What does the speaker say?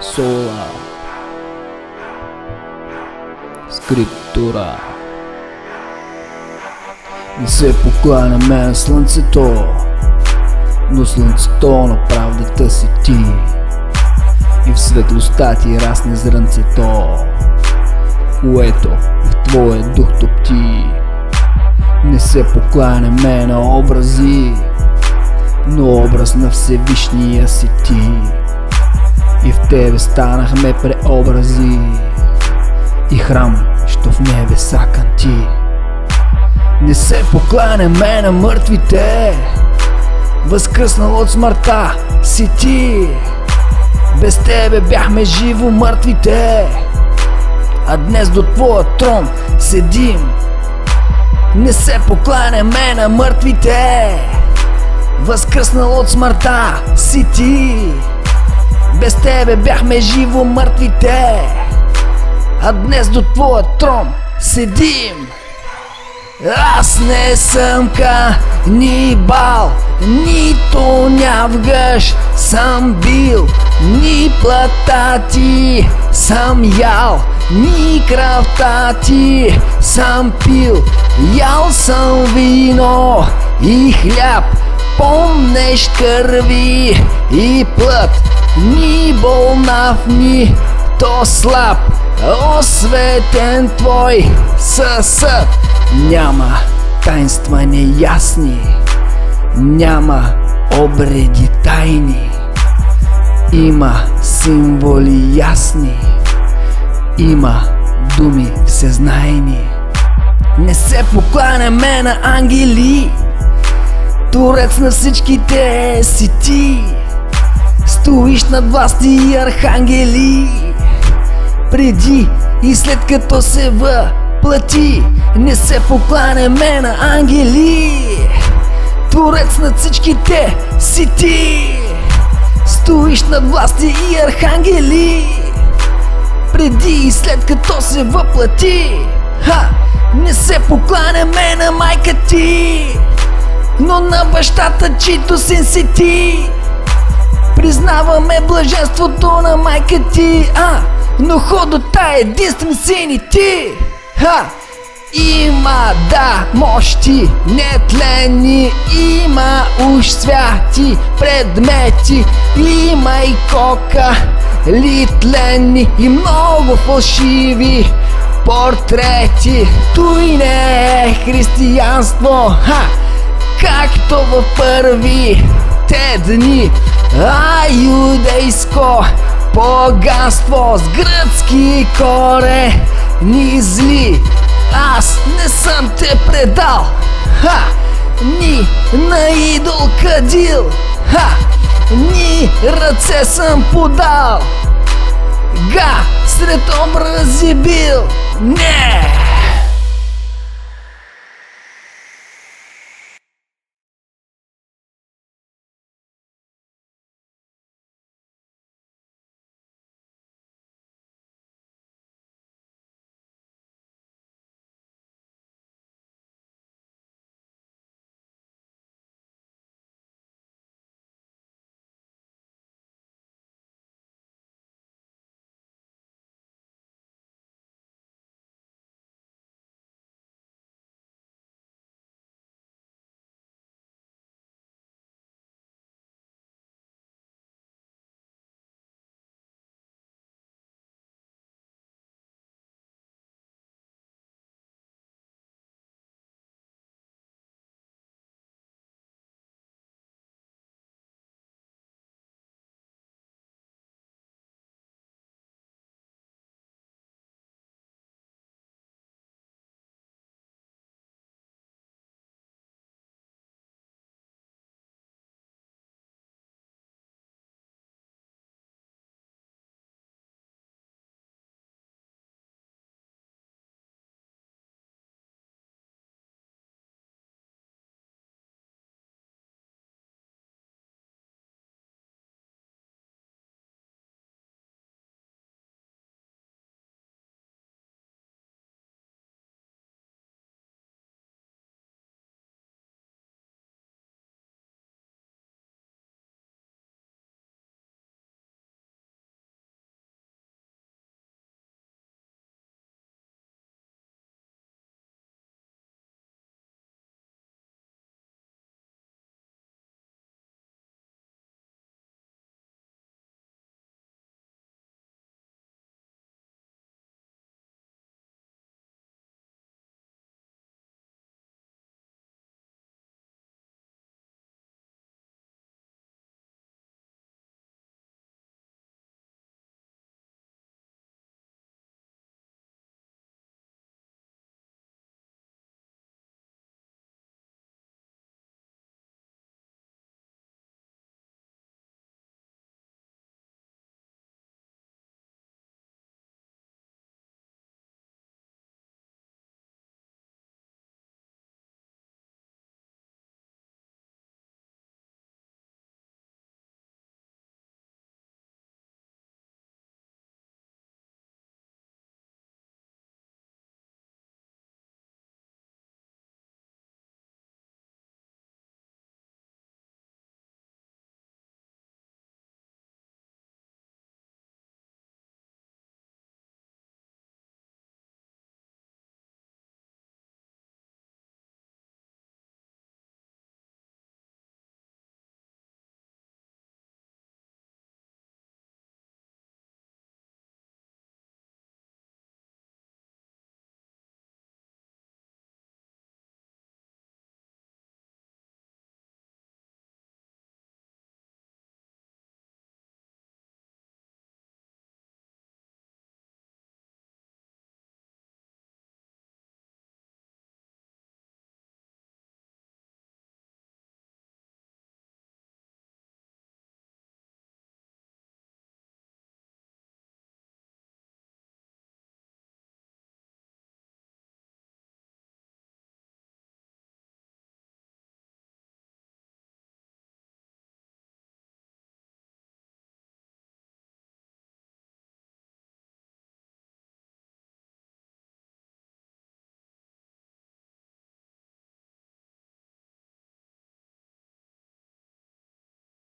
Сола. Скриптура. Не се покланяме на слънцето Но слънцето на правдата си ти. И в светлостта ти расне зрънцето Което в твоя дух топти Не се покланяме на образи но образ на Всевишния си ти. И в тебе станахме преобрази и храм, що в небеса канти. Не се покланяме на мъртвите, възкръснал от смъртта си ти. Без тебе бяхме живо мъртвите, а днес до твоя трон седим. Не се покланяме на мъртвите, Възкръснал от смъртта си ти. Без тебе бяхме живо мъртвите. А днес до твоя трон седим. Аз не съм канибал, нито нявгаш съм бил, ни плата ти съм ял, ни кръвта ти съм пил, ял съм вино и хляб, помнеш кърви и плът, ни болнав, ни то слаб, осветен твой съсъд. Няма тайнства неясни, няма обреди тайни, има символи ясни, има думи всезнайни. Не се покланяме на ангели, Творец на всичките си ти. Стоиш над власти и архангели. Преди и след като се въплати Не се покланяме на ангели. Творец на всичките си ти. Стоиш над власти и архангели. Преди и след като се въплати Ха! Не се покланяме на майка ти но на бащата, чито син си ти Признаваме блаженството на майка ти А, но ходота е единствен син и ти Ха! Има, да, мощи нетлени Има уж святи предмети Има и кока литлени И много фалшиви портрети Той не е християнство Ха! Както в първите дни, а юдейско поганство с гръцки корени зли. Аз не съм те предал, ха, ни на идол кадил, ха, ни ръце съм подал, га сред образи бил, не!